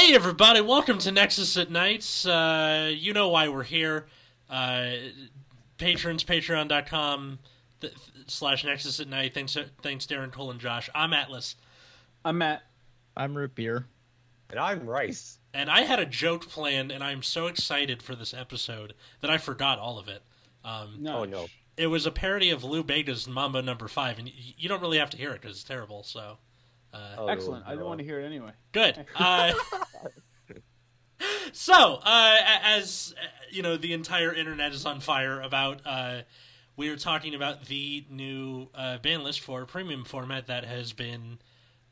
Hey, everybody, welcome to Nexus at Nights. Uh, you know why we're here. Uh, patrons, patreon.com th- slash Nexus at Night. Thanks, thanks, Darren, Cole, and Josh. I'm Atlas. I'm Matt. I'm root beer. And I'm Rice. And I had a joke planned, and I'm so excited for this episode that I forgot all of it. Um, No. Oh no. It was a parody of Lou Bega's Mambo Number Five, and y- you don't really have to hear it because it's terrible. So, uh, Oh, Excellent. I no. don't want to hear it anyway. Good. Uh, so, uh, as uh, you know, the entire internet is on fire about. Uh, we are talking about the new uh, ban list for premium format that has been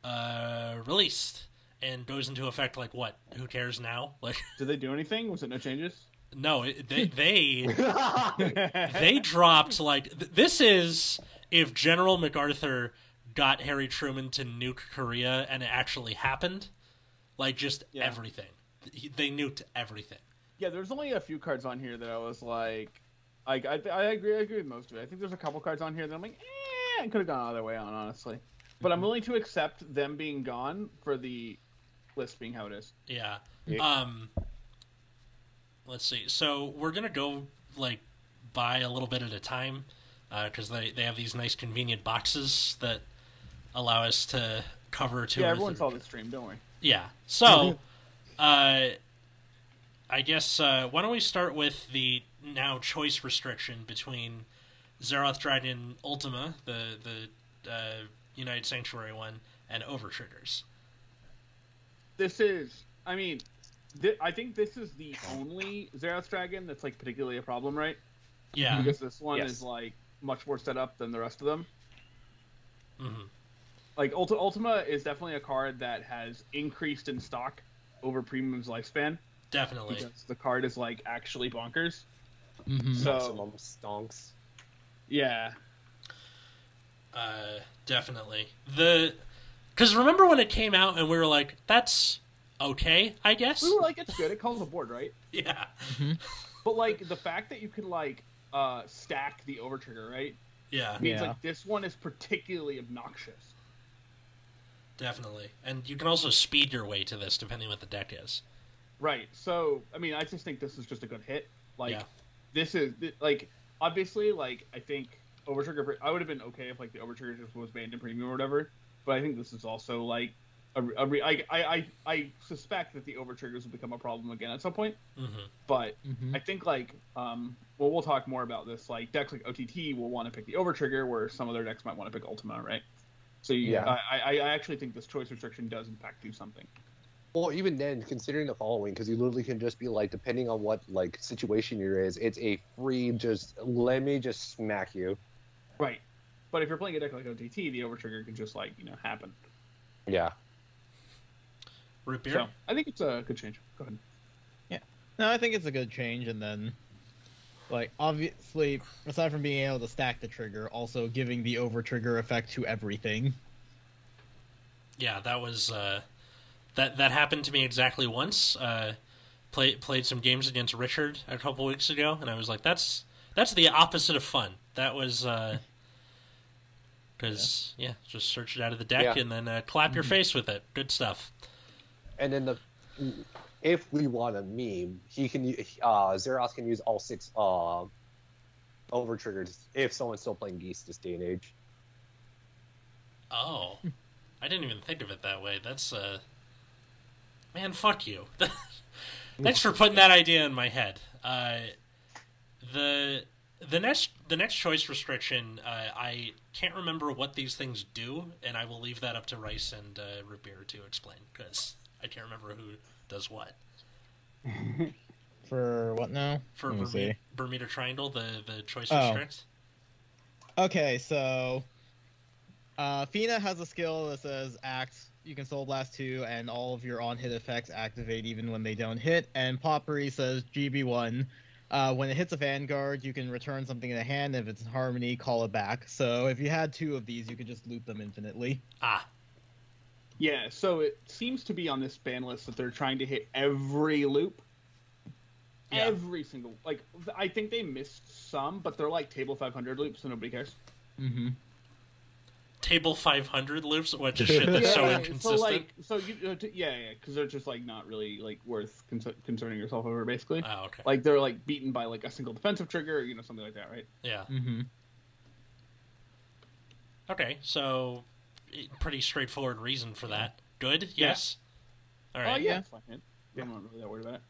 uh, released and goes into effect. Like what? Who cares now? Like, Did they do anything? Was it no changes? no, it, they they they dropped like th- this is if General MacArthur got Harry Truman to nuke Korea and it actually happened, like just Yeah. everything. They nuked everything. Yeah, there's only a few cards on here that I was like, like I, I agree, I agree with most of it. I think there's a couple cards on here that I'm like, eh, I could have gone other way on, honestly. But I'm willing to accept them being gone for the list being how it is. Yeah. Yeah. Um. Let's see. So we're gonna go like buy a little bit at a time because they they have these nice convenient boxes that allow us to cover two. yeah, everyone th- saw the stream. Don't worry. Yeah. So, uh, I guess uh, why don't we start with the now choice restriction between Zeroth Dragon Ultima, the the uh, United Sanctuary one, and Overtriggers. This is, I mean, thi- I think this is the only Zeroth Dragon that's like particularly a problem, right? Yeah. Because this one Yes. is like much more set up than the rest of them. hmm like Ulti- Ultima is definitely a card that has increased in stock over Premium's lifespan Definitely. because the card is like actually bonkers. Mm-hmm. So Maximum stonks. yeah, Uh, definitely. The because remember when it came out and we were like, "That's okay, I guess." we were like, it's good. It calls the board, right? yeah. But like the fact that you can like uh stack the overtrigger, right? Yeah. Means Yeah. like this one is particularly obnoxious. Definitely. And you can also speed your way to this depending what the deck is. Right. So I mean, I just think this is just a good hit. Like Yeah. this is like obviously like I think overtrigger. I would have been okay if like the overtrigger just was banned in premium or whatever. But I think this is also like a, a re- I, I I I suspect that the overtriggers will become a problem again at some point. hmm But Mm-hmm. I think like um well we'll talk more about this. Like decks like OTT will want to pick the overtrigger, where some other decks might want to pick Ultima, right? So you, Yeah. I, I I actually think this choice restriction does in fact do something. Well, even then, considering the following, because you literally can just be like, depending on what like situation you're in, it's a free just let me just smack you. Right. But if you're playing a deck like OTT, the overtrigger can just like you know happen. Yeah. Root beer. So I think it's a good change. Go ahead. Yeah. No, I think it's a good change, and then, like, obviously, aside from being able to stack the trigger, also giving the over trigger effect to everything. Yeah, that was uh, that that happened to me exactly once. Uh, play, played some games against Richard a couple weeks ago, and I was like, "That's that's the opposite of fun." That was uh because yeah. just search it out of the deck Yeah. and then uh, clap your face with it. Good stuff. And then the if we want a meme, he can uh Zeros can use all six uh over triggers if someone's still playing Geese this day and age. Oh, I didn't even think of it that way. That's uh, man, fuck you. Thanks for putting that idea in my head. Uh, the the next the next choice restriction, uh, I can't remember what these things do, and I will leave that up to Rice and uh, Root to explain because I can't remember who does what. For what now? For Let me Bermuda, see. Bermuda Triangle, the the choice Oh. restrict. Okay, so uh, Fina has a skill that says act. You can soul blast two, and all of your on hit effects activate even when they don't hit. And Potpourri says GB one. Uh, when it hits a Vanguard, you can return something in the hand. If it's in Harmony, call it back. So if you had two of these, you could just loop them infinitely. Ah, Yeah. So it seems to be on this ban list that they're trying to hit every loop. Yeah. Every single like I think they missed some, but they're like table 500 loops, so nobody cares. Mm-hmm. table 500 loops, a bunch of shit that's so inconsistent. So like, so you, uh, t- yeah, yeah, because they're just like not really like worth con- concerning yourself over, basically. oh, okay. Like they're like beaten by like a single defensive trigger, you know, something like that, right? yeah. Mm-hmm. Okay. So, i- pretty straightforward reason for that. Good. Yes. All right. Oh right. yeah, Yeah. I'm not really that worried about it.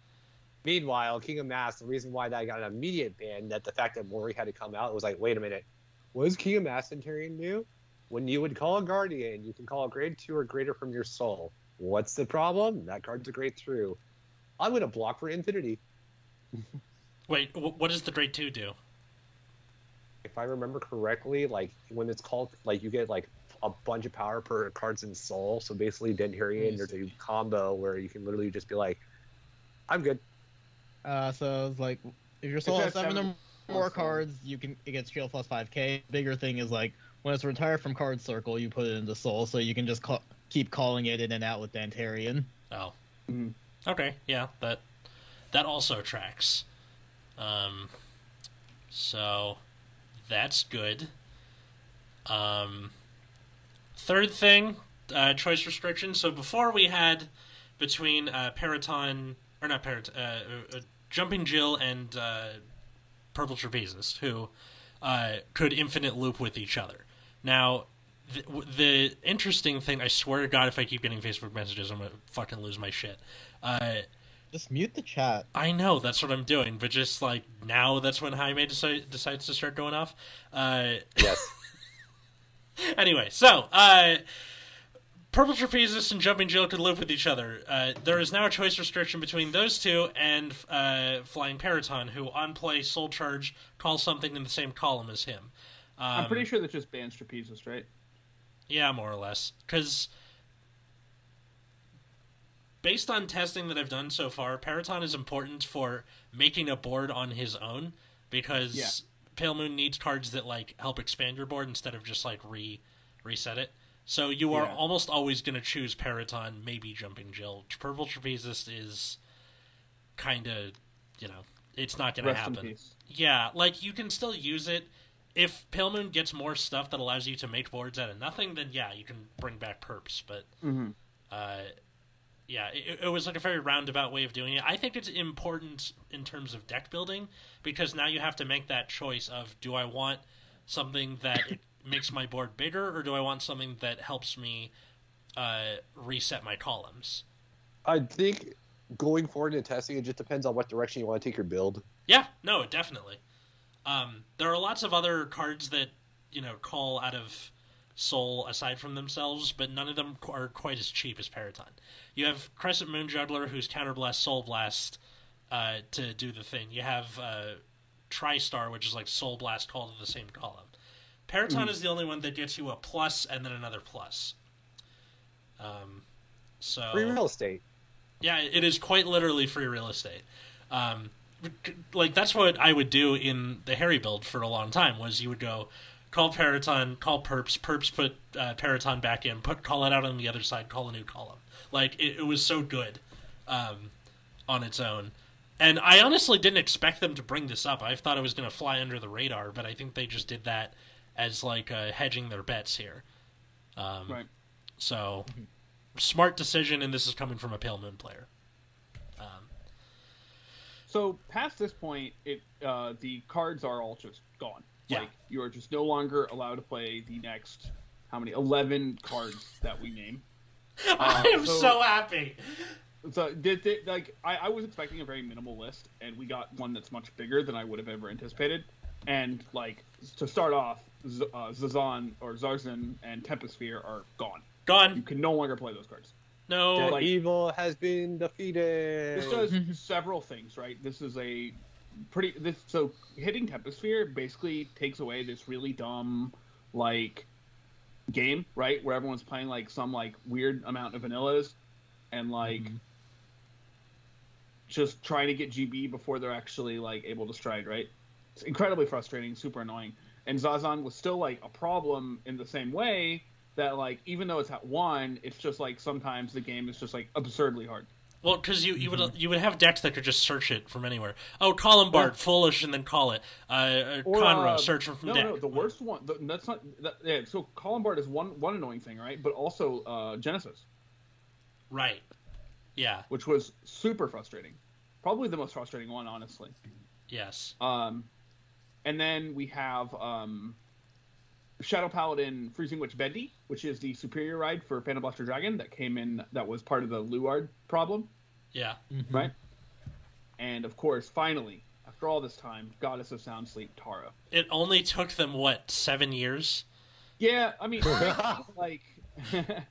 Meanwhile, King of Mass, the reason why that got an immediate ban, that the fact that Mori had to come out, it was like, wait a minute, was King of Mass Centurion new? When you would call a Guardian, you can call a grade two or greater from your soul. What's the problem? That card's a grade through. I'm gonna block for infinity. Wait. What does the grade two do? If I remember correctly, like when it's called, like you get like a bunch of power per cards in soul. So basically, Dantarian, there's a combo where you can literally just be like, I'm good. Uh, so it's like if your soul If has seven seven or more plus seven. cards, you can it gets shield plus five k. Bigger thing is like when it's retired from card circle, you put it into soul, so you can just call, keep calling it in and out with Dantarian. Oh. Mhm. Okay. Yeah. That that also tracks. Um. So, that's good. Um. Third thing, uh, choice restriction. So before we had between uh, Peryton or not Peryton, uh, uh, Jumping Jill and uh, Purple Trapezist, who uh, could infinite loop with each other. Now, the, the interesting thing, I swear to God, if I keep getting Facebook messages, I'm gonna fucking lose my shit. Uh, Just mute the chat. I know that's what I'm doing, but just like now, that's when Jaime decide, decides to start going off. Uh, Yes. anyway, so uh, Purple Trapezist and Jumping Jill could live with each other. Uh, there is now a choice restriction between those two and uh, Flying Peryton, who on play Soul Charge calls something in the same column as him. Um, I'm pretty sure that just bans trapezist, right? Yeah, more or less. Because based on testing that I've done so far, Peryton is important for making a board on his own because. Pale Moon needs cards that like help expand your board instead of just like re reset it. So you are Yeah. almost always going to choose Peryton, maybe Jumping Jill. Purple Trapezist is kind of, you know, it's not going to happen. Yeah, like you can still use it. If Pale Moon gets more stuff that allows you to make boards out of nothing, then yeah, you can bring back perps. But Mm-hmm. uh, yeah, it, it was like a very roundabout way of doing it. I think it's important in terms of deck building because now you have to make that choice of do I want something that makes my board bigger or do I want something that helps me uh, reset my columns? I think going forward in testing, it just depends on what direction you want to take your build. Yeah, no, definitely. Um, there are lots of other cards that you know call out of Soul aside from themselves, but none of them are quite as cheap as Peryton. You have Crescent Moon Juggler, who's Counterblast Soul Blast uh, to do the thing. You have uh, TriStar, which is like Soul Blast called to the same column. Peryton is the only one that gets you a plus and then another plus. Um, so Free real estate. yeah, it is quite literally free real estate. Um, like that's what I would do in the Harry build for a long time. Was you would go call Peryton, call Perps, Perps put uh, Peryton back in, put call it out on the other side, call a new column. Like it, it was so good um, on its own. And I honestly didn't expect them to bring this up. I thought it was going to fly under the radar, but I think they just did that as like uh, hedging their bets here. Um, Right. So smart decision, and this is coming from a Pale Moon player. Um, So past this point, it uh, the cards are all just gone. Yeah. Like you are just no longer allowed to play the next how many eleven cards that we name. I am so, so- happy. So did, did like I, I was expecting a very minimal list, and we got one that's much bigger than I would have ever anticipated. And like to start off, Z- uh, Zazan or Zarzan and Temposphere are gone. Gone. You can no longer play those cards. No. Like- evil has been defeated. This does several things, right? This is a pretty this so hitting Temposphere basically takes away this really dumb like game, right? Where everyone's playing like some like weird amount of vanillas and like mm-hmm. just trying to get GB before they're actually like able to stride, right? It's incredibly frustrating, super annoying. And Zazan was still like a problem in the same way that like even though it's at one, it's just like sometimes the game is just like absurdly hard. Well, because you, you would Mm-hmm. you would have decks that could just search it from anywhere. Oh, Columbard, foolish, and then call it. Uh, uh, Or, Conroe, uh, search from no, deck. no, the worst one. The, that's not. That, yeah, so Columbard is one one annoying thing, right? But also uh, Genesis, Right. Yeah. which was super frustrating. Probably the most frustrating one, honestly. Yes. Um, and then we have um, Shadow Paladin Freezing Witch Bendy, which is the superior ride for Phantom Blaster Dragon that came in. That was part of the Luard problem, Yeah. Mm-hmm. right? And of course, finally, after all this time, Goddess of Sound Sleep Tara. It only took them what seven years. Yeah, I mean, like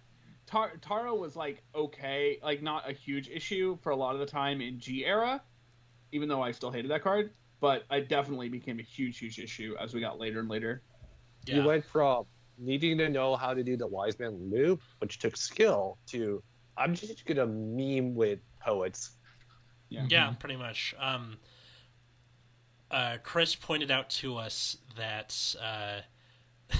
Tar- Taro was like okay, like not a huge issue for a lot of the time in G era, even though I still hated that card. But it definitely became a huge, huge issue as we got later and later. Yeah. You went from needing to know how to do the wise man loop, which took skill, to I'm just gonna meme with poets. Yeah. Yeah, pretty much. Um, uh, Chris pointed out to us that uh,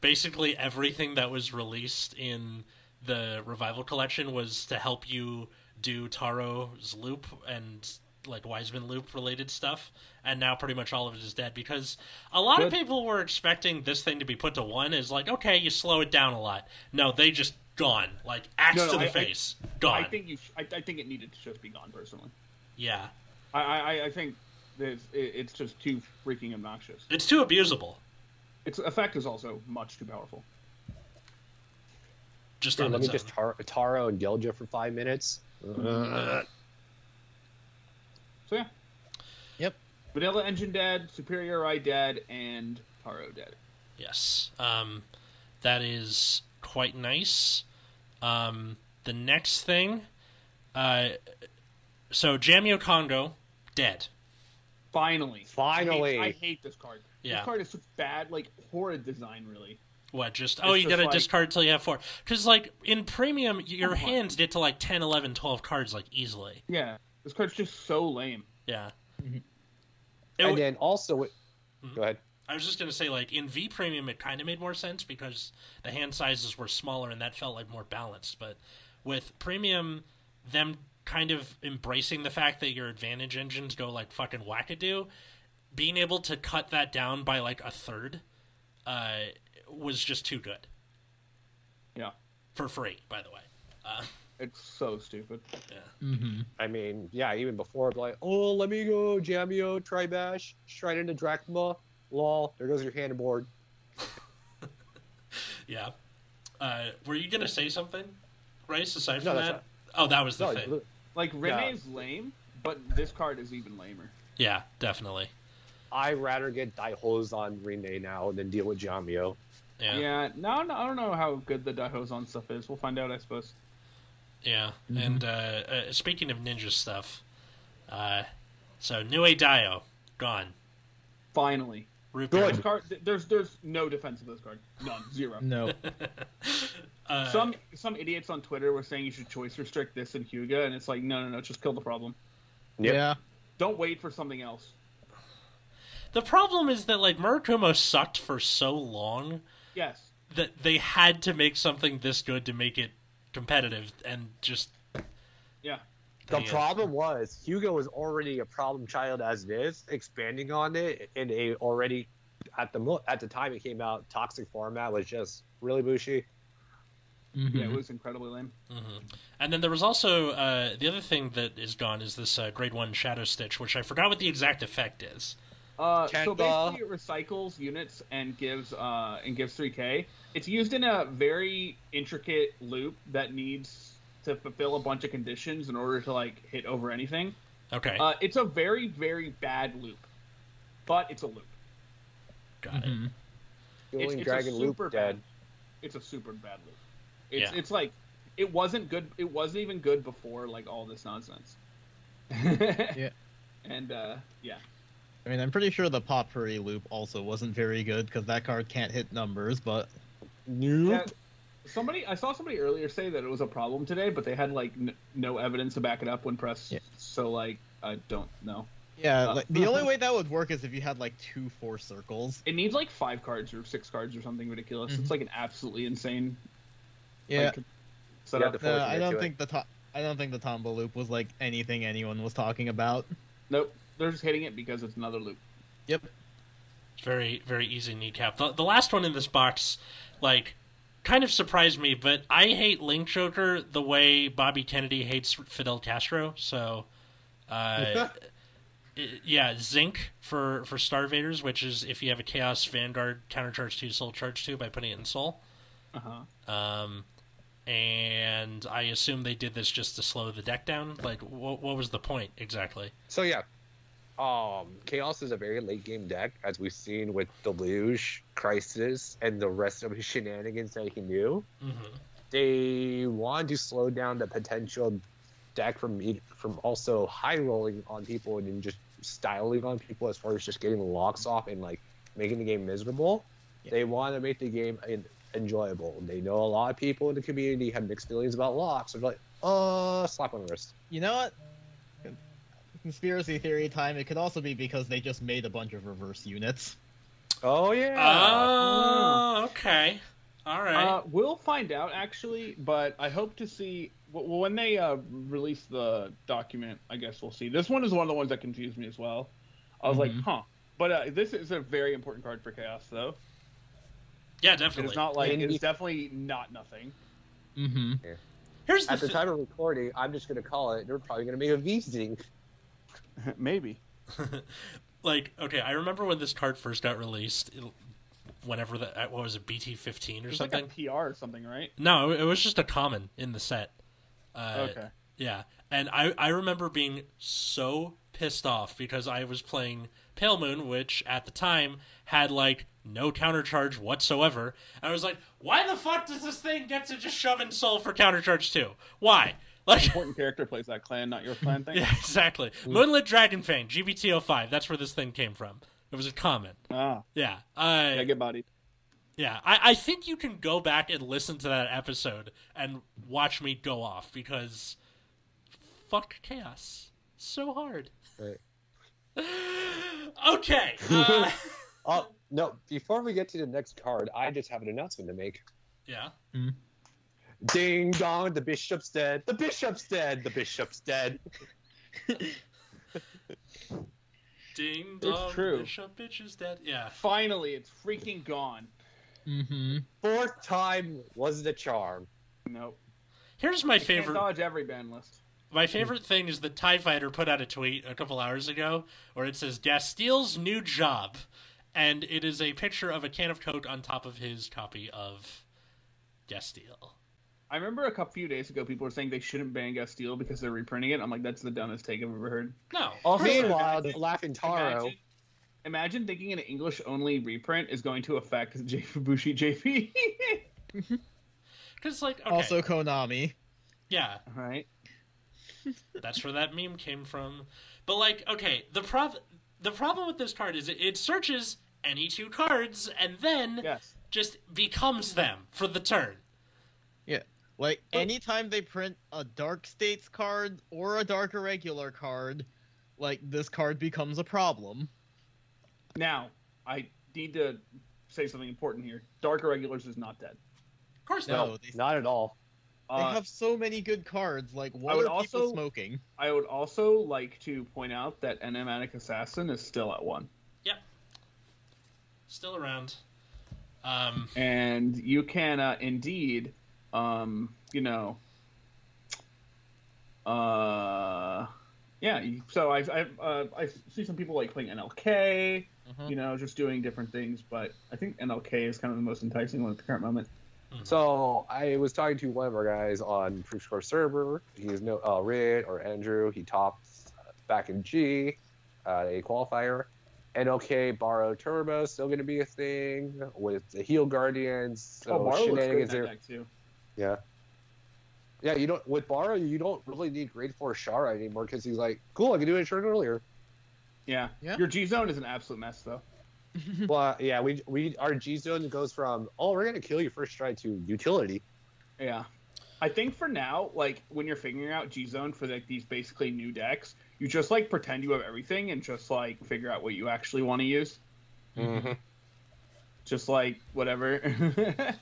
basically everything that was released in the revival collection was to help you do Taro's loop and like Wiseman loop related stuff, and now pretty much all of it is dead because a lot of people were expecting this thing to be put to one. Is like okay, you slow it down a lot. No, they just gone like axe No, no, to the I- I- face, gone. I think you. Sh- I, I think it needed to just be gone personally. yeah, I, I, I think it's, it's just too freaking obnoxious. it's too abusable. Its effect is also much too powerful. Just Here, on let me its just tar- Taro and Gilja for five minutes. Uh, So yeah. Yep. Vanilla Engine dead, Superior Eye dead, and Taro dead. Yes. Um, that is quite nice. Um, the next thing, uh, so Jamio Congo dead. Finally. Finally. I hate, I hate this card. Yeah. This card is such bad, like horrid design, really. What? Just oh, It's you just gotta like- discard till you have four. Because like in premium, your Come on. hands get to like 10, 11, 12 cards like easily. Yeah. This card's just so lame. Yeah. Mhm. It and w- then also, it- Mhm. go ahead. I was just gonna say, like in V Premium, it kind of made more sense because the hand sizes were smaller and that felt like more balanced. But with Premium, them kind of embracing the fact that your advantage engines go like fucking wackadoo, being able to cut that down by like a third, uh, was just too good Yeah. for free. By the way, uh, It's so stupid. yeah, Mm-hmm. I mean, yeah, even before, like, oh, let me go, Jamio, Tribash, Shrine into Drachma, lol, there goes your hand board. yeah. Uh, were you gonna say something, Rice? Aside No, from that's that, oh, that was the No, thing. Like Renee's lame, but this card is even lamer. Yeah, definitely. I'd rather get Daihos on Rene now than deal with Jamio. Yeah. Yeah. no, no, I don't know how good the Daihozan stuff is. We'll find out, I suppose. Yeah, Mhm. and uh, uh, speaking of ninja stuff, uh, so Nue Dio gone. Finally. Root Good. card, there's there's no defense of this card. None. Zero. No. Uh, Some some idiots on Twitter were saying you should choice restrict this and Hyuga, and it's like, no, no, no, just kill the problem. Yep. Yeah. Don't wait for something else. the problem is that like Murakumo sucked for so long Yes. that they had to make something this good to make it competitive, and just Yeah. The problem was Hugo was already a problem child as it is. Expanding on it in a already at the mo- at the time it came out toxic format was just really bushy. Mhm. Yeah, it was incredibly lame. hmm And then there was also uh, the other thing that is gone is this uh, Grade One Shadow Stitch, which I forgot what the exact effect is. Uh, so basically, it recycles units and gives uh, and gives 3k. It's used in a very intricate loop that needs to fulfill a bunch of conditions in order to like hit over anything. Okay, Uh, it's a very very bad loop, but it's a loop. got it. Mhm. It's, Dueling it's Dragon a Loop super dead. bad. It's a super bad loop. It's Yeah. it's like it wasn't good. It wasn't even good before like all this nonsense. Yeah. And uh, yeah. I mean, I'm pretty sure the Potpourri loop also wasn't very good because that card can't hit numbers, but Nope. Yeah, somebody I saw somebody earlier say that it was a problem today, but they had like n- no evidence to back it up when pressed. Yeah. So like I don't know. yeah, Uh, like, the only way that would work is if you had like two four circles. It needs like five cards or six cards or something ridiculous. Mhm. It's like an absolutely insane. Yeah, Like, You setup. have to uh, I don't to it. think the top. I don't think the Tombow loop was like anything anyone was talking about. Nope, they're just hitting it because it's another loop. Yep. It's very very easy kneecap. The, the last one in this box, like, kind of surprised me, but I hate Link Joker the way Bobby Kennedy hates Fidel Castro. So, uh, i- yeah, Zinc for for Star Invaders, which is if you have a Chaos Vanguard countercharge two, Soul Charge two by putting it in Soul. Uh huh. Um, and I assume they did this just to slow the deck down. Like, what what was the point exactly? So yeah, um, Chaos is a very late game deck, as we've seen with Deluge, Crisis, and the rest of his shenanigans that he knew. hmm They want to slow down the potential deck from from also high rolling on people and then just styling on people as far as just getting the locks off and like making the game miserable. Yeah. They want to make the game en- enjoyable. They know a lot of people in the community have mixed feelings about locks. They're like, uh, slap on the wrist. You know what? Conspiracy theory time. It could also be because they just made a bunch of reverse units. Oh yeah. Oh, okay, all right. Uh, we'll find out actually, but I hope to see well, when they uh, release the document. I guess we'll see. This one is one of the ones that confused me as well. I was like, Mhm. huh. But uh, this is a very important card for Chaos, though. yeah, definitely. It's not like And it's if- definitely not nothing. Mm-hmm. Here's the, At the thi- time of recording, I'm just gonna call it. They're probably gonna make a V Zinc. Maybe. like okay i remember when this card first got released it- whenever the uh, what was it bt15 or It's something like PR or something, right? no it was just a common in the set uh, okay. yeah and I, I remember being so pissed off because i was playing pale moon which at the time had like no countercharge whatsoever and i was like why the fuck does this thing get to just shove in soul for countercharge too why like Important character plays that clan, not your clan thing. yeah exactly moonlit dragon fang gbt05 that's where this thing came from it was a comment Ah, yeah uh, yeah, get bodied. Yeah, I, I think you can go back and listen to that episode and watch me go off because fuck chaos. So hard. Right. okay. Uh, Oh no! Before we get to the next card, I just have an announcement to make. yeah. Ding dong! The bishop's dead. The bishop's dead. The bishop's dead. Ding dong. it's true. Bishop bitch is dead. Yeah. Finally, it's freaking gone. Mm-hmm. Fourth time was the charm. Nope. Here's my Can't favorite. dodge every ban list. My favorite thing is the Tie Fighter put out a tweet a couple hours ago where it says Dastile's new job, and it is a picture of a can of Coke on top of his copy of Dastile. I remember a couple few days ago, people were saying they shouldn't ban Gastile because they're reprinting it. I'm like, that's the dumbest take I've ever heard. No. Also, Meanwhile, imagine- laughing Taro. Imagine, imagine thinking an English only reprint is going to affect J- Fubushi JP. Because like okay, Also Konami. yeah, right? That's where that meme came from. But like, okay, the prob the problem with this card is it, it searches any two cards and then Yes. just becomes them for the turn. Like anytime they print a Dark States card or a Dark Irregular card, like this card becomes a problem. Now, I need to say something important here. Dark Irregulars is not dead. Of course No, not. they- Not at all. They Uh, have so many good cards. Like, what would are people smoking? I would also like to point out that Enigmatic Assassin is still at one. Yep. Still around. Um, and you can uh, indeed, um, you know, uh, yeah. So I I uh, I see some people like playing NLK, Mhm. you know, just doing different things. But I think NLK is kind of the most enticing one at the current moment. So I was talking to one of our guys on Proof Score server. He's no uh, Rid or Andrew. He topped uh, back in G, uh, a qualifier. NLK Borrow Turbo still going to be a thing with the Heal Guardians. So oh, Barlow looks great in that deck too. Yeah. Yeah, you don't with Borrow, you don't really need grade four Shara anymore because he's like, cool, I can do it turn earlier. Yeah. Yeah. Your G zone is an absolute mess though. well, yeah, we we our G zone goes from oh we're gonna kill you first try to utility. Yeah. I think for now, like when you're figuring out G zone for like these basically new decks, you just like pretend you have everything and just like figure out what you actually want to use. Mm-hmm. Just like whatever.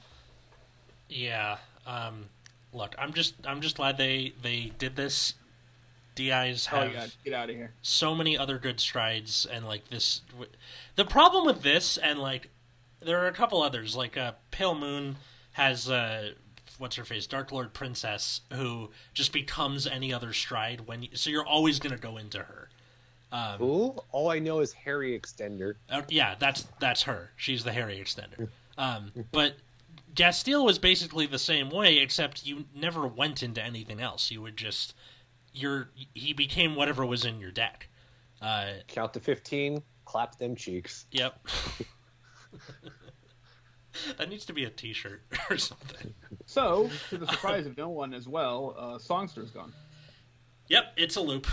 yeah. Um, look, I'm just I'm just glad they they did this. DIs Oh have get out of here. so many other good strides and like this the problem with this and like there are a couple others like uh pale moon has uh what's her face dark lord princess who just becomes any other stride when you, so you're always going to go into her um Ooh, all I know is Harry Extender. uh, yeah that's that's her she's the harry extender um but Gastille was basically the same way except you never went into anything else you would just your he became whatever was in your deck uh Count to 15, clap them cheeks. Yep. that needs to be a T-shirt or something. So, to the surprise of no one as well, uh, Songster's gone. Yep, it's a loop.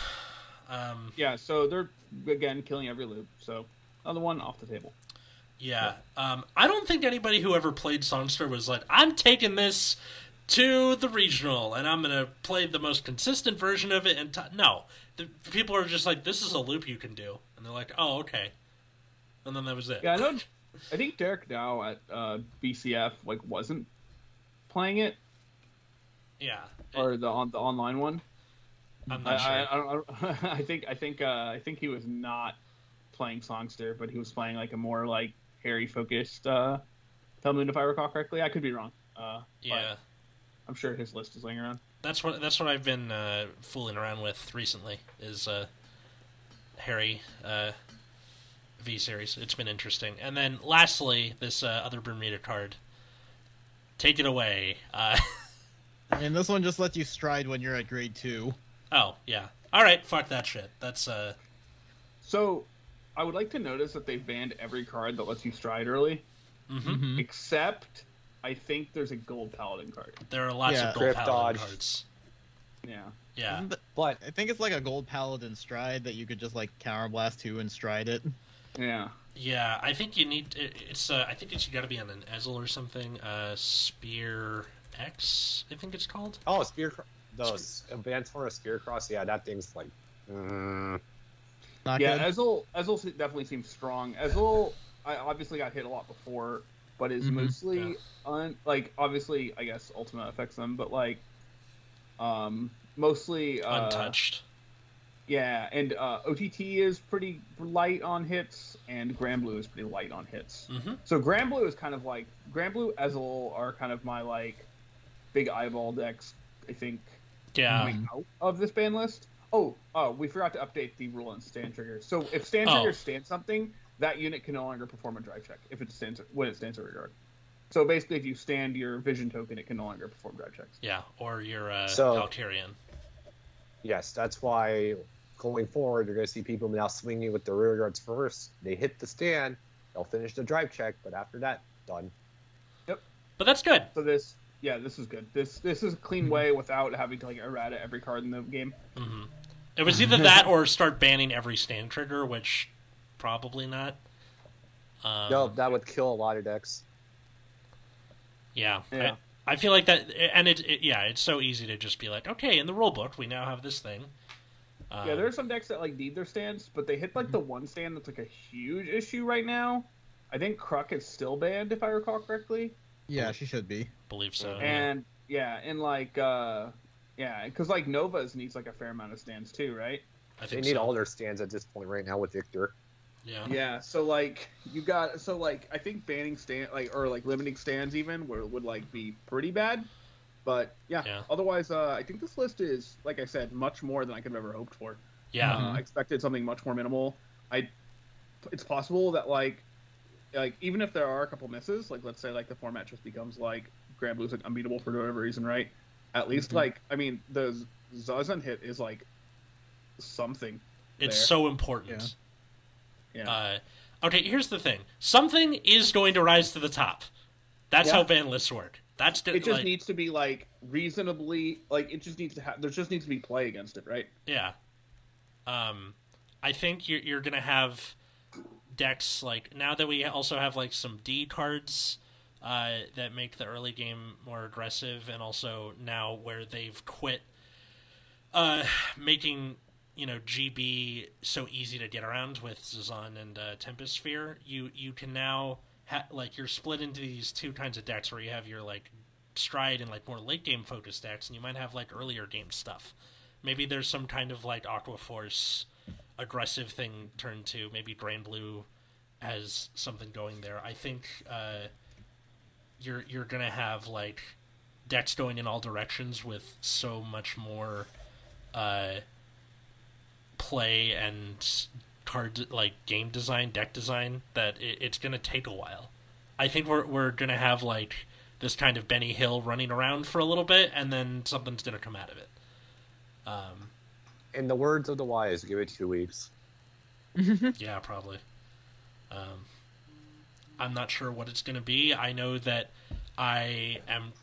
Um, Yeah, so they're again killing every loop. So another one off the table. Yeah, um, I don't think anybody who ever played Songster was like, "I'm taking this to the regional and I'm gonna play the most consistent version of it." And t-. no, the people are just like, "This is a loop you can do," and they're like, "Oh, okay," and then that was it. Yeah, I know. I think Derek Dow at uh, BCF like wasn't playing it Yeah, or the on the online one. I'm I, not sure. I, I, I think I think uh, I think he was not playing Songster, but he was playing like a more like Harry focused. Uh, Tell me if I recall correctly. I could be wrong. Uh, but yeah. I'm sure his list is laying around. That's what that's what I've been uh, fooling around with recently. Is uh, Harry uh, V series. It's been interesting. And then lastly, this uh, other Bermuda card. Take it away. Uh, And this one just lets you stride when you're at grade two. oh yeah. All right. Fuck that shit. That's uh. So, I would like to notice that they've banned every card that lets you stride early, hmm Mhm. except I think there's a gold paladin card. There are lots Yeah. of gold Grip paladin dodge. cards. Yeah. Yeah. Isn't But I think it's like a gold paladin stride that you could just like counterblast to and stride it. Yeah. Yeah, I think you need. It, it's. Uh, I think it's you got to be on an Ezel or something. Uh, Spear X, I think it's called. oh, spear, cro- those advanced for a spear cross. Yeah, that thing's like. mm, Not yeah, good. Ezel Ezel se- definitely seems strong. Ezel, I obviously got hit a lot before, but is Mhm. mostly Yeah. un like obviously I guess Ultima affects them, but like, um, mostly uh, Untouched. Yeah, and uh, OTT is pretty light on hits, and Grand Blue is pretty light on hits. Mm-hmm. So Grand Blue is kind of like Grand Blue, Ezel are kind of my like big eyeball decks. I think Yeah. out of this ban list. Oh, oh, we forgot to update the rule on stand trigger. So if stand Oh. trigger stands something, that unit can no longer perform a drive check if it stands when it stands a regard. So basically, if you stand your vision token, it can no longer perform drive checks. Yeah, or your uh, So- Valkyrian. yes, that's why going forward, you're going to see people now swinging with the rear guards first. They hit the stand, they'll finish the drive check, but after that, done. Yep. But that's good. So this, yeah, this is good. This this is a clean way without having to like errata every card in the game. hmm It was either that or start banning every stand trigger, which probably not. Um, no, that would kill a lot of decks. Yeah. Yeah. I, I feel like that, and it, it, yeah, it's so easy to just be like, okay, in the rule book, we now have this thing. Um, yeah, there are some decks that like need their stands, but they hit like the one stand that's like a huge issue right now. I think Kruk is still banned if I recall correctly. Yeah, she should be. believe so. And yeah, and like uh yeah, because like Novas needs like a fair amount of stands too, right? I They need so. all their stands at this point right now with Victor. Yeah. Yeah, so like you got so like I think banning stand like or like limiting stands even would, would like be pretty bad. But yeah, Yeah. otherwise uh I think this list is like I said much more than I could have ever hoped for. Yeah. Uh, I expected something much more minimal. I it's possible that like like even if there are a couple misses, like let's say like the format just becomes like Grand Blue's like unbeatable for whatever reason, right? At least Mhm. like I mean the Zazen hit is like something. It's there. so important. Yeah. Uh, okay, here's the thing. Something is going to rise to the top. That's Yeah. how ban lists work. That's it just like, needs to be like reasonably like it just needs to have there just needs to be play against it, right? Yeah. Um, I think you're you're gonna have decks like now that we also have like some D cards uh, that make the early game more aggressive, and also now where they've quit uh, making you know GB so easy to get around with Zazan and uh, Tempest Sphere, you you can now ha- like you're split into these two kinds of decks where you have your like stride and like more late game focused decks, and you might have like earlier game stuff. Maybe there's some kind of like Aqua Force aggressive thing turned to. Maybe Grand Blue has something going there. I think uh, you're you're gonna have like decks going in all directions with so much more uh, play and card like game design, deck design that it, it's gonna take a while. I think we're we're gonna have like this kind of Benny Hill running around for a little bit, and then something's gonna come out of it. Um, In the words of the wise, give it two weeks. yeah, probably. Um, I'm not sure what it's gonna be. I know that I am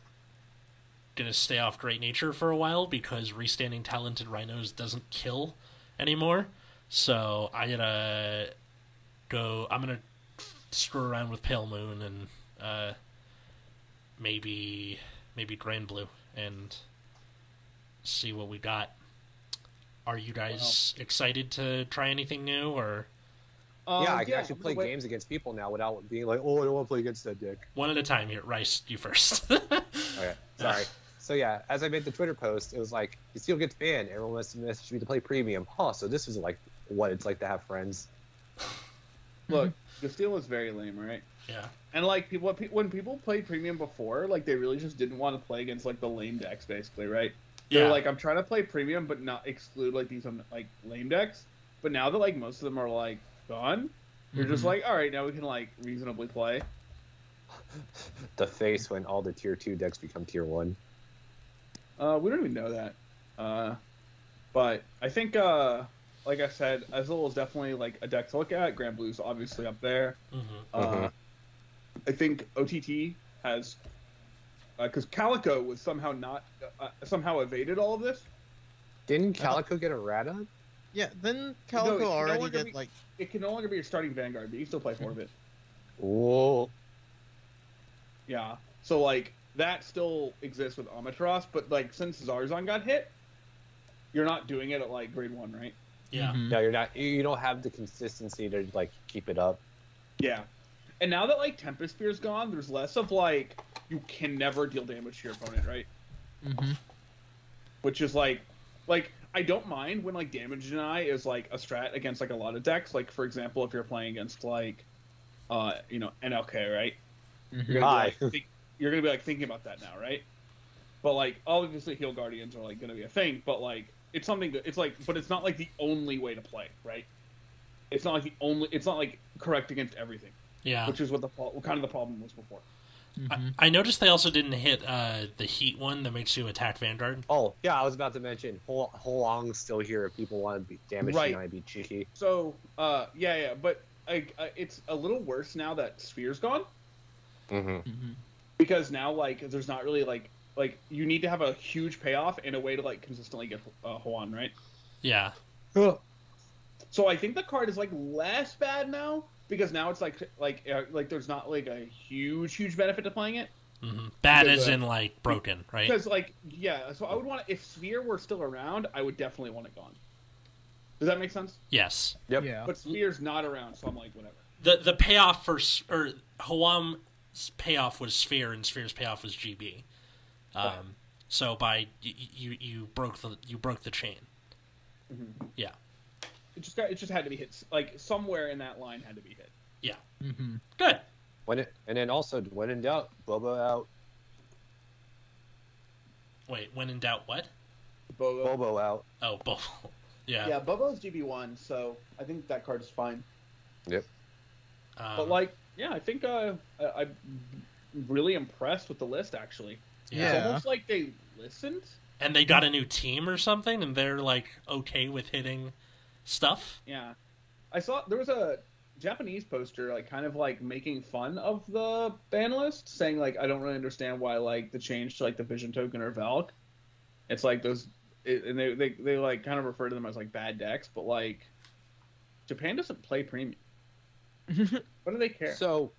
gonna stay off Great Nature for a while because restanding talented rhinos doesn't kill anymore. So I'm gonna go. I'm gonna screw around with Pale Moon and uh, maybe maybe Grand Blue and see what we got. Are you guys excited to try anything new or Um, yeah, I can actually play games against people now without being like, oh, I don't want to play against that dick. one at a time here? Rice, you first. Okay, sorry. So yeah, as I made the Twitter post, it was like, you still get banned. Everyone wants to message me to play premium. Huh? So this is like what it's like to have friends. Look, the steal was very lame, right? yeah. And like people, what when people played premium before, like they really just didn't want to play against like the lame decks, basically, right? They're Yeah. like, I'm trying to play premium, but not exclude like these um, like lame decks. But now that like most of them are like gone, you're just Mhm. like, all right, now we can like reasonably play. The face when all the tier two decks become tier one. Uh, we don't even know that. Uh, but I think, uh, like I said, Azul is definitely like a deck to look at. Grand Blue's obviously up there. hmm Uh, Mhm. I think OTT has because Calico was somehow not uh, somehow evaded all of this. Didn't Calico get errata? Yeah, then Calico no already longer get be- like It can no longer be your starting Vanguard, but you can still play four of it. Oh, Yeah. So like that still exists with Amaterasu, but like since Zarzan got hit, you're not doing it at like grade one, right? Yeah. Mhm. no, you're not. You you don't have the consistency to like keep it up. Yeah. And now that like Tempest Spear's gone, there's less of like you can never deal damage to your opponent, right? Mm-hmm. Which is like like I don't mind when like damage deny is like a strat against like a lot of decks. Like for example, if you're playing against like uh you know NLK, right? Mhm. You're gonna Hi. be like, think, you're gonna be like thinking about that now, right? But like obviously heal guardians are like gonna be a thing, but like it's something that it's like but it's not like the only way to play, right? It's not like the only it's not like correct against everything, Yeah. which is what the what kind of the problem was before. Mhm. I, I noticed they also didn't hit uh, the heat one that makes you attack Vanguard. Oh yeah, I was about to mention Hol- Holong's still here if people want to be damage Right. deny be cheeky. So uh yeah yeah, but I, I, it's a little worse now that Sphere's gone Mm-hmm. Mhm. because now like there's not really like like you need to have a huge payoff and a way to like consistently get uh, Hoan right. Yeah. So I think the card is like less bad now because now it's like like uh, like there's not like a huge huge benefit to playing it hmm Bad Because, as uh, in like broken, right? because like yeah. So I would want if Sphere were still around, I would definitely want it gone. Does that make sense? Yes. Yep. Yeah. But Sphere's not around, so I'm like whatever. The the payoff for or Hawam's payoff was Sphere and Sphere's payoff was GB. Um, Right. So by you, you you broke the you broke the chain. Yeah. It just got it just had to be hit like somewhere in that line had to be hit. Yeah. Mhm. Good. When it, and then also when in doubt, Bobo out. Wait. When in doubt, what? Bobo. Bobo out. Oh, both. yeah. Yeah, Bobo's GB one, so I think that card is fine. Um, But like, yeah, I think uh, I, I'm really impressed with the list. Actually, it's Yeah. almost like they listened. and they got a new team or something, and they're like okay with hitting stuff. Yeah, I saw there was a Japanese poster like kind of like making fun of the ban list, saying like I don't really understand why like the change to like the Vision Token or Valk. It's like those, it, and they, they they like kind of refer to them as like bad decks, but like Japan doesn't play premium. What do they care? So,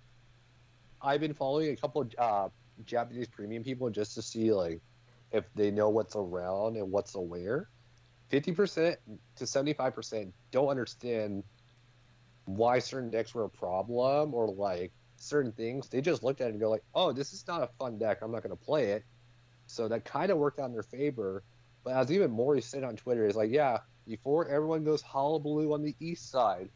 I've been following a couple of uh, Japanese premium people just to see like if they know what's around and what's aware. Fifty percent to seventy-five percent don't understand why certain decks were a problem, or like certain things, they just looked at it and go like, "Oh, this is not a fun deck. I'm not going to play it." So that kind of worked out in their favor. But as even Maury said on Twitter, is like, "Yeah, before everyone goes hullabaloo on the east side,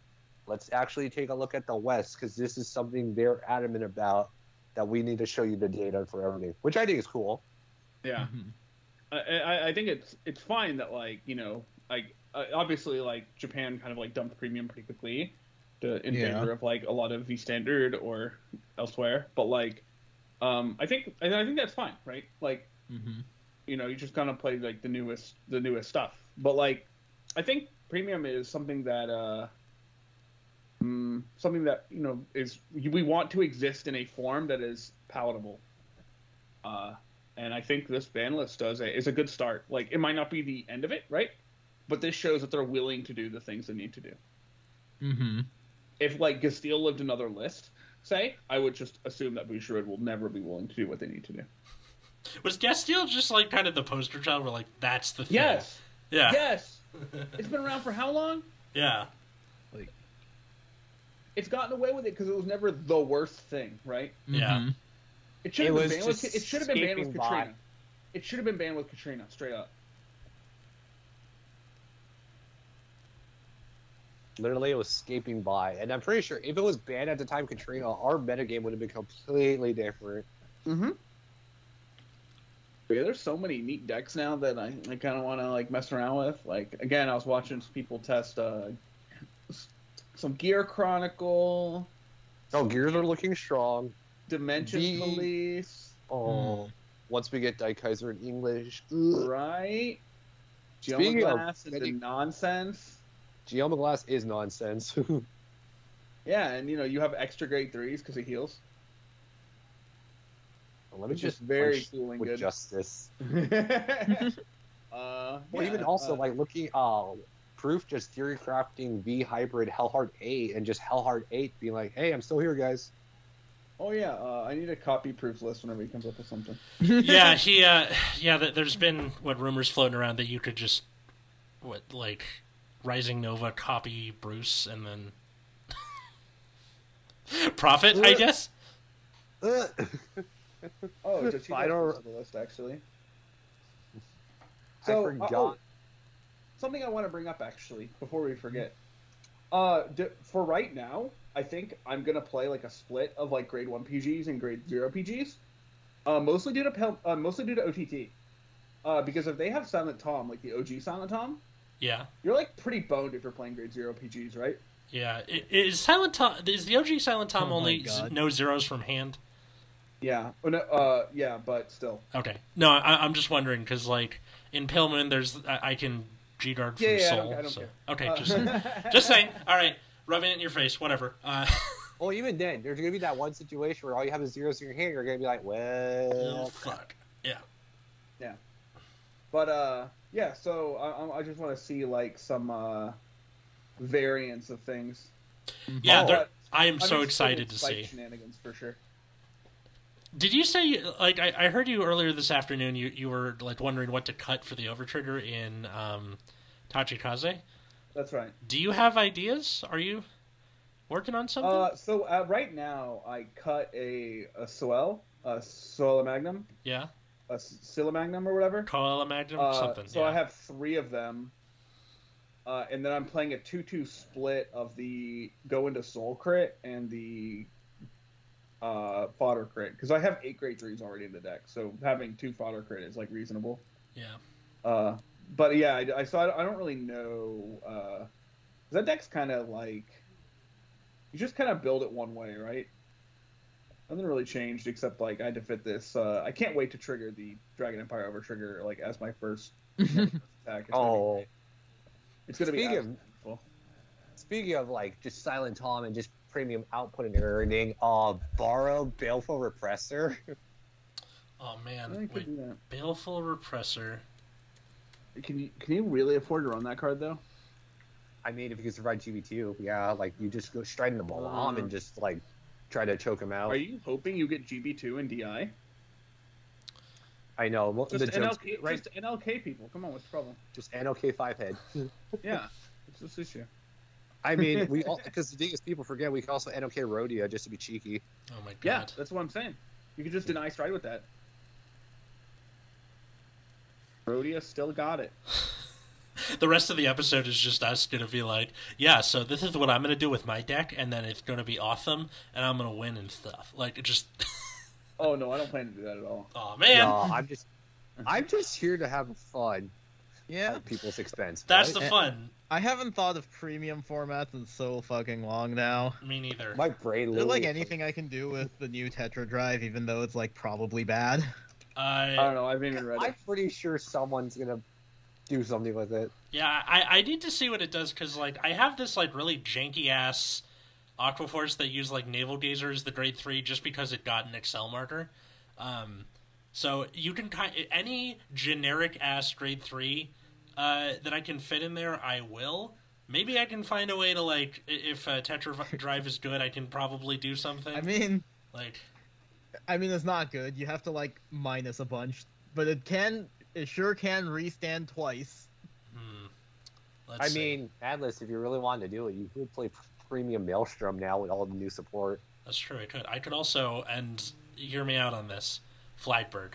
let's actually take a look at the west because this is something they're adamant about that we need to show you the data for everything, which I think is cool." Yeah. Mm-hmm. I, I, think it's it's fine that like you know like uh, obviously like Japan kind of like dumped premium pretty quickly to, in Yeah. favor of like a lot of V standard or elsewhere, but like um I think I, I think that's fine, right? Like Mhm. you know you just kind of play like the newest the newest stuff, but like I think premium is something that uh mm, something that you know is we want to exist in a form that is palatable. Uh, and I think this ban list does a, is a good start. Like it might not be the end of it, right? But this shows that they're willing to do the things they need to do. Mhm. If like Castile lived another list, say, I would just assume that Bushiroad will never be willing to do what they need to do. Was Castile just like kind of the poster child where like that's the thing? Yes, Yeah. yes. it's been around for how long? Yeah. Like. It's gotten away with it because it was never the worst thing, right? Yeah. Mhm. It should have been was banned with. It should have been banned with by. Katrina. It should have been banned with Katrina, straight up. Literally, it was escaping by, and I'm pretty sure if it was banned at the time Katrina, our metagame would have been completely different. Mm-hmm. Yeah, there's so many neat decks now that I, I kind of want to like mess around with. Like again, I was watching some people test uh, some Gear Chronicle, Oh, gears are looking strong. Dimension The- Police, Oh, once we get Daikaiser in English, ugh. right? Speaking of Geomaglass is nonsense. Geoma Glass is nonsense. Yeah, and you know you have extra grade threes because it heals. Let me just very punch cool and with good. justice. uh, Well, yeah, even also uh, like looking, uh, proof just theory crafting V hybrid Hellheart eight and just Hellheart eight being like, hey, I'm still here, guys. Oh yeah, uh, I need a copy proof list whenever he comes up with something. yeah, he uh yeah, there's been what rumors floating around that you could just what like Rising Nova copy Bruce and then profit, I guess. Oh, just I don't- on the list actually. I So, uh, oh, something I want to bring up actually before we forget. Uh, d- for right now, I think I'm gonna play like a split of like grade one PGs and grade zero PGs. Uh, mostly due to pel- uh, mostly due to OTT. Uh, because if they have Silent Tom, like the OG Silent Tom, Yeah. you're like pretty boned if you're playing grade zero PGs, right? Yeah. Is Silent Tom is the OG Silent Tom Oh only z- no zeros from hand? Yeah. Oh, no, uh, yeah, but still. Okay. No, I, I'm just wondering because like in Pillman, there's I, I can G guard from Yeah, yeah, I Soul. don't- I don't so. care. Okay, Uh, just saying. just saying. All right, rubbing it in your face. Whatever. Uh, Well, even then, there's gonna be that one situation where all you have is zeros in your hand. You're gonna be like, oh, well, fuck. Yeah. Yeah. But uh, yeah. So I, I just want to see like some uh, variants of things. Yeah. Oh, I am I'm so excited to see. shenanigans for sure. Did you say like I, I heard you earlier this afternoon? You you were like wondering what to cut for the overtrigger in um, Tachikaze. That's right. Do you have ideas? Are you working on something? Uh, so uh, right now I cut a a Soel, a Soela Magnum, yeah, a Scylla Magnum or whatever. Koala Magnum, Uh, something. so yeah. I have three of them. Uh, and then I'm playing a 2 2 split of the go into soul crit and the uh, fodder crit. Because I have eight grade threes already in the deck. So having two fodder crit is like reasonable. yeah. Uh, but yeah, I, I saw. I don't really know. Uh, that deck's kind of like you just kind of build it one way, right? Nothing really changed except like I had to fit this. Uh, I can't wait to trigger the Dragon Empire over trigger like as my first attack. It's gonna be oh. it's gonna be Speaking of- beautiful. Speaking of like just Silent Tom and just premium output and everything, uh, borrow Baleful Repressor. Oh man, think wait, baleful repressor. Can you can you really afford to run that card though? I mean, if you can survive GB2, yeah, like you just go straight into Balam Uh. and just like try to choke him out. Are you hoping you get GB two and DI? I know. Well, Just the jokes, NLK, right? just NLK people. Come on, what's the problem? Just NOK five head. Yeah, it's this issue. I mean, we all because the thing is, people forget we can also NOK Rodeo just to be cheeky. Oh my god. Yeah, that's what I'm saying. You could just deny stride with that. Rhodia still got it. the rest of the episode is just us gonna be like, yeah, so this is what I'm gonna do with my deck, and then it's gonna be awesome, and I'm gonna win and stuff. Like, it just, Oh no, I don't plan to do that at all. oh man, No, I'm just, I'm just here to have fun Yeah, at people's expense. that's right? the fun. I haven't thought of premium formats in so fucking long now. Me neither. my brain. There's like anything I can do with the new Tetra Drive, even though it's like probably bad. I I don't know. I haven't even read I'm it. pretty sure someone's gonna do something with it. yeah, I I need to see what it does because like I have this like really janky ass Aquaforce that use like naval gazers, the grade three, just because it got an Accel marker. Um, so you can kind any generic ass grade three uh, that I can fit in there, I will. Maybe I can find a way to like if uh, Tetra Drive is good, I can probably do something. I mean, like I mean it's not good. You have to like minus a bunch, but it can, it sure can restand twice. hmm, let's I see. mean, Atlas, if you really wanted to do it, you could play Premium Maelstrom now with all the new support. that's true. I could. I could also and hear me out on this. Flightbird.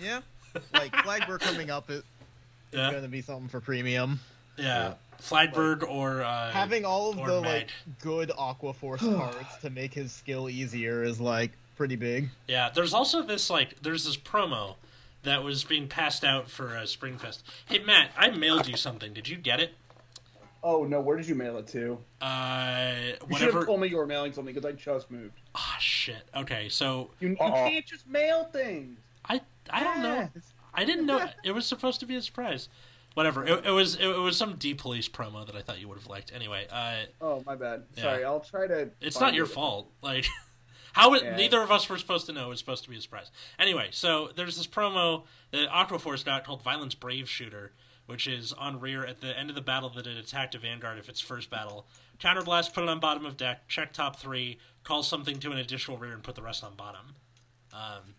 Yeah, like Flagberg coming up is Yeah. gonna be something for premium. Yeah, Flightbird or uh, Having all of the Meg. like good Aqua Force parts to make his skill easier is like pretty big. Yeah, there's also this like there's this promo that was being passed out for uh, Springfest. Hey Matt, I mailed you something. Did you get it? Oh no, where did you mail it to? Uh, whatever. You should have told me you were mailing something because I just moved. Ah, shit. Okay, so You, you Uh-oh. can't just mail things. I I don't know. I didn't know it was supposed to be a surprise. Whatever. It, it was it, was some D police promo that I thought you would have liked. Anyway, uh, Oh my bad. Yeah. Sorry, I'll try to. it's not your it. fault. Like how it, Yeah. neither of us were supposed to know it was supposed to be a surprise. Anyway, so there's this promo that Aquaforce got called Violence Brave Shooter, which is on rear at the end of the battle that it attacked a Vanguard if it's first battle. Counterblast, put it on bottom of deck, check top three, call something to an additional rear, and put the rest on bottom. Um,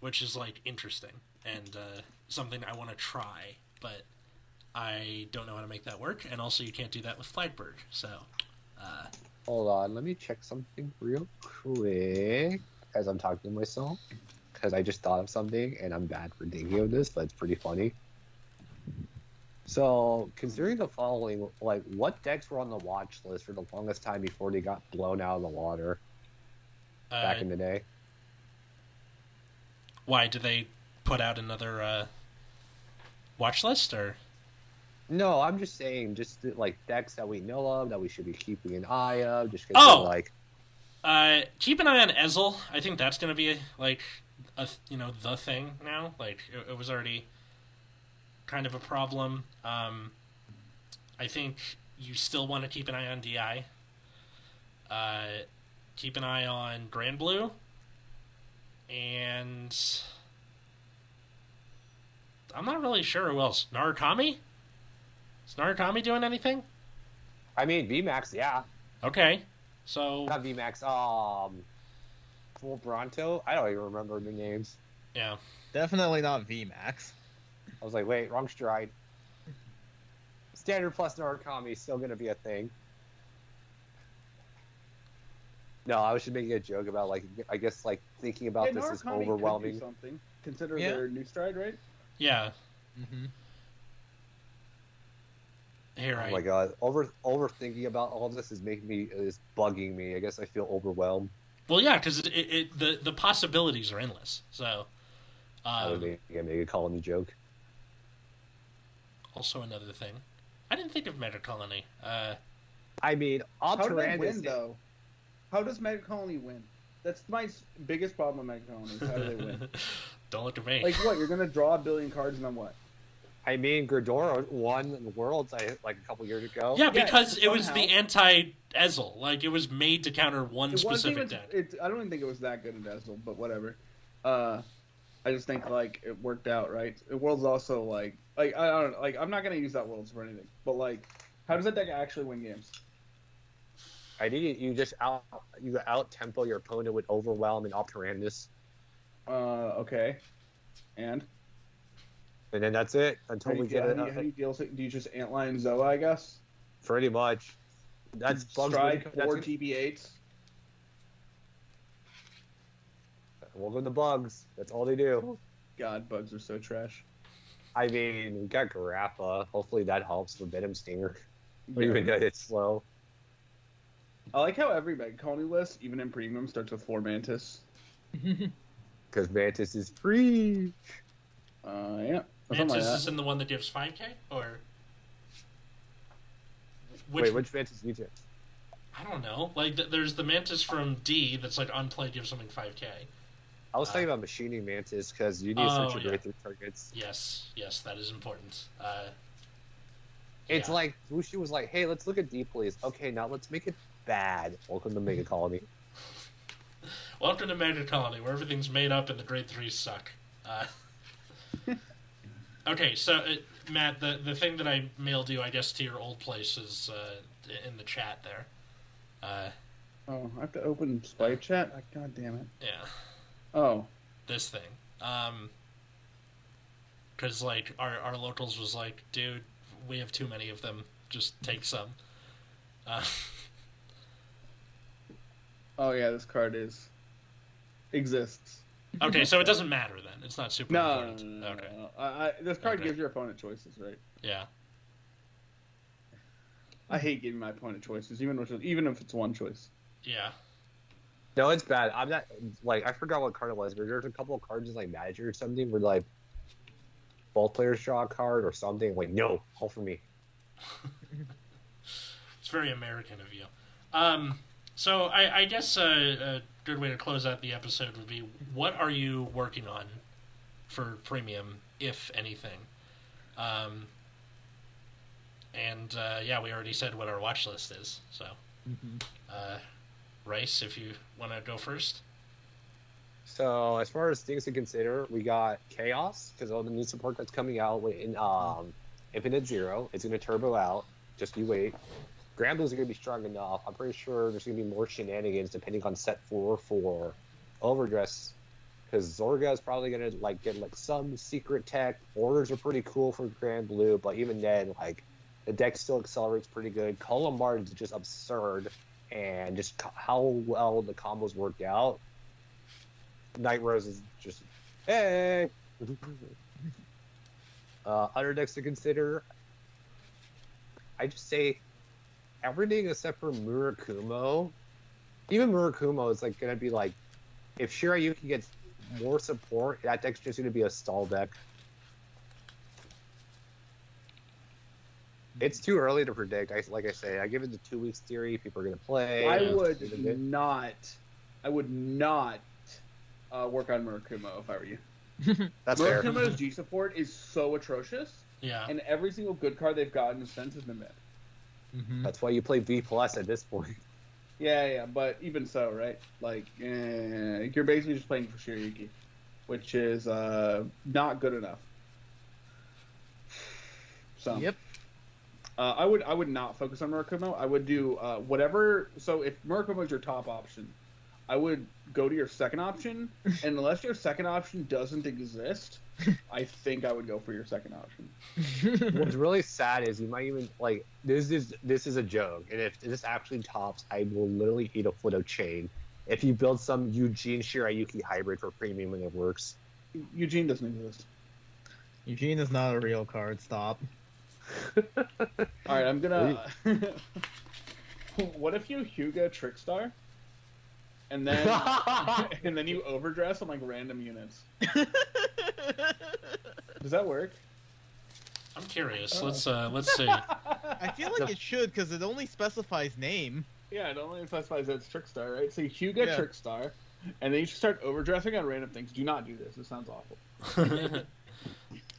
which is like interesting and uh, something I want to try, but I don't know how to make that work. And also, you can't do that with Flagbird. So, uh, Hold on, let me check something real quick as I'm talking to myself. Because I just thought of something and I'm bad for thinking of this, but it's pretty funny. So, considering the following, like, what decks were on the watch list for the longest time before they got blown out of the water uh, back in the day? why do they put out another uh, watch list or? No, I'm just saying, just like decks that we know of that we should be keeping an eye of. Just Oh! like, Uh, keep an eye on Ezel. I think that's going to be like a you know the thing now. Like it, it was already kind of a problem. Um, I think you still want to keep an eye on Di. Uh, keep an eye on Granblue, and I'm not really sure who else. Narukami. Is Narukami doing anything? I mean, VMAX, yeah. Okay, so Not VMAX, um, Full Bronto? I don't even remember the names. yeah. Definitely not VMAX. I was like, wait, wrong stride. Standard plus Narukami is still going to be a thing. No, I was just making a joke about, like, I guess, like, thinking about Hey, this is Narukami could do overwhelming. Something. Consider Yeah. their new stride, right? Yeah, hmm here I Oh my god, over overthinking about all this is making me is bugging me. I guess I feel overwhelmed. Well, yeah, because it, it, it, the the possibilities are endless. So, I would um, make, I make a colony joke. also another thing, I didn't think of Mega Colony. Uh, I mean, How do they win though? How does Mega Colony win? That's my biggest problem with Mega Colony. is How do they win? don't look at me. like what? You're gonna draw a billion cards and then what? I mean, Gridora won the Worlds like a couple years ago. yeah, yeah, because it was the anti Ezel. Like it was made to counter one It specific even- deck. It, I don't even think it was that good in Dazzle, but whatever. Uh, I just think like it worked out right. The world's also like like I, I don't know, like I'm not gonna use that worlds for anything, but like how does that deck actually win games? I think you just out you out tempo your opponent with overwhelm and Opterandus, Uh, okay, and and then that's it until how do we you, get how it. do you, how do you deal? with it? Do you just antline Zoa? I guess. Pretty much. That's bugs. Stride that's- four TB8s. Welcome to bugs. That's all they do. God, bugs are so trash. I mean, we got Garappa. Hopefully that helps the Venom Stinger. Even though it's slow. I like how every Mega Colony list, even in premium, starts with four Mantis. Because Mantis is free. Uh, yeah. Something Mantis like is that. in the one that gives 5k? Or. Which, Wait, which Mantis you took? I don't know. Like, th- there's the Mantis from D that's like unplayed, gives something 5k. I was Uh, talking about machining Mantis because you need to Oh, search your yeah. way targets. Yes, yes, that is important. Uh, It's yeah. like Wuxi was like, "Hey, let's look at D please." Okay, now let's make it bad. Welcome to Mega Colony. Welcome to Mega Colony, where everything's made up and the grade threes suck. Uh, okay, so uh, Matt, the the thing that I mailed you, I guess, to your old place is uh, in the chat there. Uh, Oh, I have to open Skype chat? Ah, God damn it. yeah, Oh. this thing. Um, because like our our locals was like, dude, we have too many of them. Just take some. Uh, Oh, yeah, this card is. Exists. okay, so it doesn't matter then. It's not super No, no, no, important. no, no, okay. no. I, I, this card Okay. gives your opponent choices, right? Yeah. I hate giving my opponent choices, even if, even if it's one choice. Yeah. No, it's bad. I'm not like I forgot what card it was, but there's a couple of cards in like Magic or something where like both players draw a card or something. Like, no, all for me. It's very American of you. Um, so I, I guess uh, a good way to close out the episode would be: What are you working on for premium, if anything? Um, and uh, yeah, we already said what our watch list is. So, uh, Rice, if you want to go first. So as far as things to consider, we got Chaos because all the new support that's coming out in um, Infinite Zero. It's going to turbo out. Just you wait. Are going to be strong enough. I'm pretty sure there's going to be more shenanigans depending on set four for Overdress. Because Zorga is probably going to like get like some secret tech. Orders are pretty cool for Granblue, but even then, like the deck still accelerates pretty good. Column is just absurd, and just co- how well the combos worked out. Night Rose is just hey. uh, other decks to consider. I just say everything except for Murakumo. Even Murakumo is like gonna be like if Shirayuki gets more support, that deck's just gonna be a stall deck. It's too early to predict. I, like I say, I give it the two weeks theory. People are gonna play. I would not. I would not uh, work on Murakumo if I were you. That's fair. Murakumo's G support is so atrocious, Yeah. and every single good card they've gotten since has been mid. Mhm. That's why you play B plus at this point. Yeah, yeah, but even so, right? Like, eh, you're basically just playing for Shirayuki, which is uh, not good enough. So, Yep. Uh, I would I would not focus on Murakumo. I would do uh, whatever. So if Murakumo is your top option, I would go to your second option, and unless your second option doesn't exist, I think I would go for your second option. What's really sad is you might even like this is this is a joke, and if this actually tops, I will literally eat a foot of chain. If you build some Eugene Shirayuki hybrid for premium and it works, Eugene doesn't exist. Eugene is not a real card. Stop. All right, I'm gonna. what if you Huga Trickstar, and then and then you overdress on like random units? Does that work? I'm curious. Oh. Let's uh, let's see. I feel like it should because it only specifies name. Yeah, it only specifies that it's Trickstar, right? So you Huga Yeah. Trickstar, and then you should start overdressing on random things. Do not do this. It sounds awful.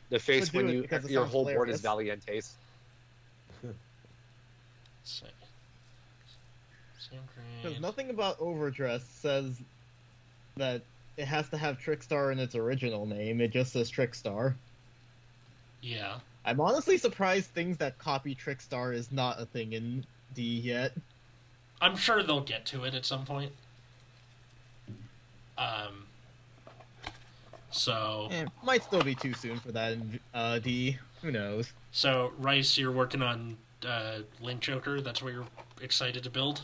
the face when you your sounds whole board is hilarious. Valientes. Let's see. Same Because nothing about Overdress says that it has to have Trickstar in its original name. It just says Trickstar. Yeah. I'm honestly surprised things that copy Trickstar is not a thing in D yet. I'm sure they'll get to it at some point. Um. So, Eh, might still be too soon for that in uh, D. Who knows? so Rice, you're working on uh, Link Joker? That's what you're excited to build.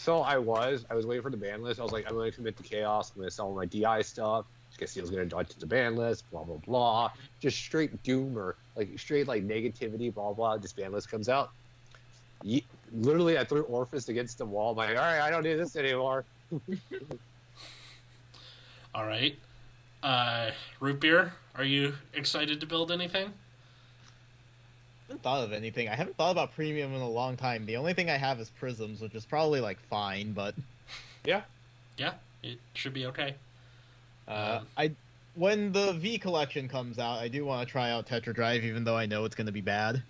So I was, I was waiting for the ban list. I was like, I'm going to commit to chaos. I'm going to sell my DI stuff. Castile's going to dodge the ban list. Blah blah blah. Just straight doom or like straight like negativity. Blah blah. This ban list comes out. Ye- literally, I threw Orphis against the wall. I'm like, all right, I don't need this anymore. All right. Uh, root beer. Are you excited to build anything? I haven't thought of anything. I haven't thought about premium in a long time. The only thing I have is prisms, which is probably like fine, but Yeah. Yeah, it should be okay. uh, Um, I when the V collection comes out, I do want to try out Tetra Drive, even though I know it's going to be bad.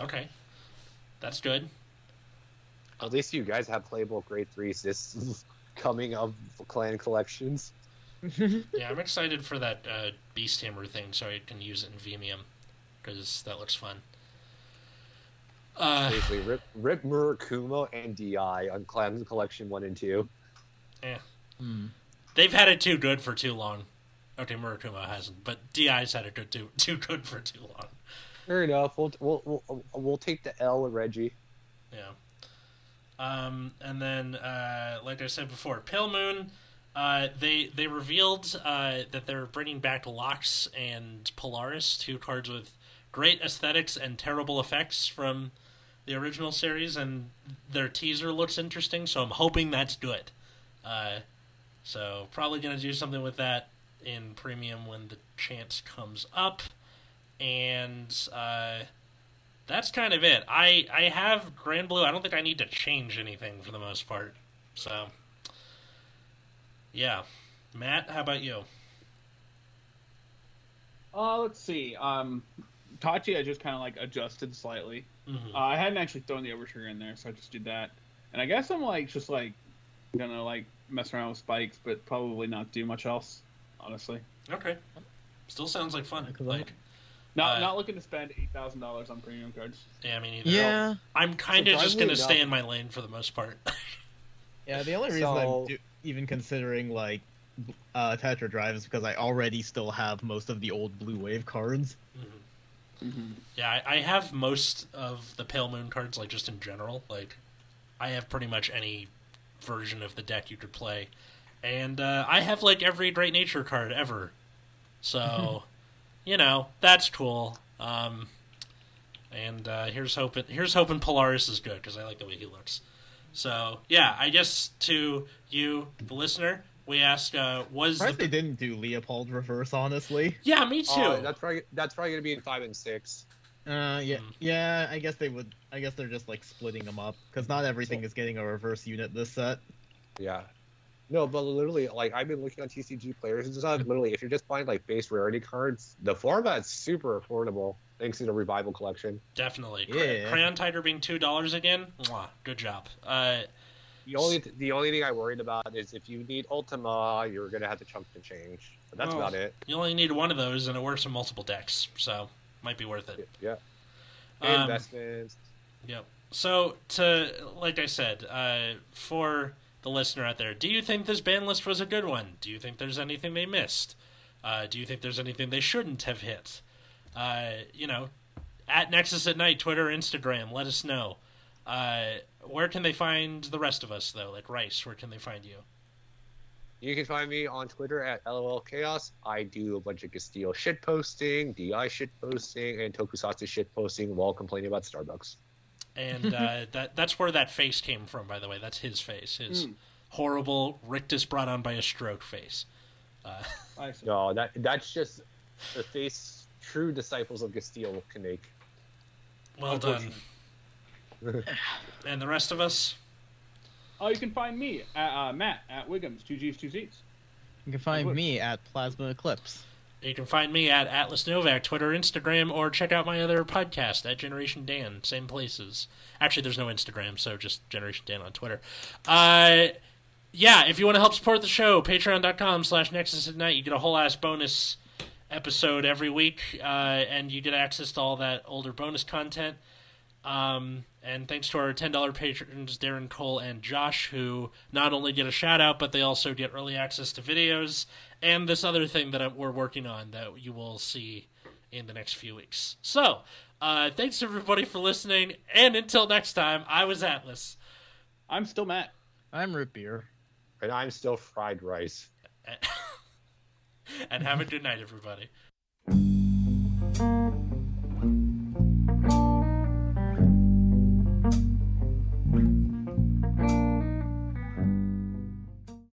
Okay, that's good. At least you guys have playable grade threes this coming of clan collections. Yeah, I'm excited for that uh, Beast Hammer thing, so I can use it in Vimium because that looks fun. Uh, Basically, Rip, Rip Murakumo and DI on Clan Collection 1 and 2. Hmm. they've had it too good for too long. Okay, Murakumo hasn't, but Di's had it good too too good for too long. Fair enough. We'll, we'll, we'll, we'll take the L with Reggie. Yeah. Um, and then, uh, like I said before, Pale Moon. Uh, they they revealed uh, that they're bringing back Lox and Polaris, two cards with great aesthetics and terrible effects from the original series, and their teaser looks interesting. So I'm hoping that's good. Uh, so probably gonna do something with that in premium when the chance comes up, and uh, that's kind of it. I I have Granblue. I don't think I need to change anything for the most part. So yeah, Matt, how about you? Uh, let's see. Um, Tachi, I just kind of like adjusted slightly. hmm Uh, I hadn't actually thrown the overtrigger in there, so I just did that. And I guess I'm like just like gonna like mess around with spikes, but probably not do much else. Honestly, Okay, still sounds like fun. Like not Uh, not looking to spend eight thousand dollars on premium cards. yeah, I mean, either. Yeah, I'm kind of just gonna stay in my lane for the most part. yeah. The only reason So- I'm do- even considering like uh, Tetra Drive is because I already still have most of the old Blue Wave cards. Mhm. Mm-hmm. Yeah, I, I have most of the Pale Moon cards, like just in general. Like, I have pretty much any version of the deck you could play, and uh, I have like every Great Nature card ever. So, you know, that's cool. Um, and uh, here's hoping here's hoping Polaris is good because I like the way he looks. So yeah, I guess to you, the listener, we asked, uh, was Surprised they didn't do Leopold reverse, honestly. yeah, me too. Oh, that's probably that's probably gonna be in five and six. Uh, yeah, Hmm. yeah. I guess they would. I guess they're just like splitting them up because not everything So- is getting a reverse unit this set. Yeah. No, but literally, like I've been looking on TCG players and stuff. Literally, if you're just buying like base rarity cards, the format's super affordable thanks to the revival collection. Definitely. Cra- Yeah. Crayon Tiger being two dollars again. Mwah, good job. Uh, The only the only thing I worried about is if you need Ultima, you're gonna have to chunk the change. But that's Oh. about it. you only need one of those, and it works in multiple decks, so might be worth it. Yeah. Um, Investments. Yep. So to like I said, uh, for the listener out there, do you think this ban list was a good one? Do you think there's anything they missed? Uh, do you think there's anything they shouldn't have hit? Uh, you know, at Nexus at Night, Twitter, Instagram, let us know. Uh, where can they find the rest of us though? Like Rice, where can they find you? You can find me on Twitter at LOL Chaos. I do a bunch of Castile shit posting, DI shit posting, and Tokusatsu shit posting while complaining about Starbucks. And uh, that that's where that face came from, by the way. That's his face, his Mm. horrible rictus brought on by a stroke face. Uh, No, that that's just the face true disciples of Castile can make. well done. And the rest of us, Oh, you can find me at uh, Matt at Wiggums, two G's, two C's. You can find me at Plasma Eclipse. you can find me at Atlas Novack, Twitter, Instagram, or check out my other podcast at Generation Dan. Same places. Actually, there's no Instagram, so just Generation Dan on Twitter. Uh, yeah, if you want to help support the show, patreon.com slash Nexus at Night. You get a whole ass bonus episode every week, uh, and you get access to all that older bonus content. Um, and thanks to our $10 patrons, Darren Cole and Josh, who not only get a shout out, but they also get early access to videos and this other thing that we're working on that you will see in the next few weeks. So, Uh, thanks everybody for listening, and until next time, I was Atlas. I'm still Matt. I'm root beer. And I'm still fried rice. and have a good night, everybody.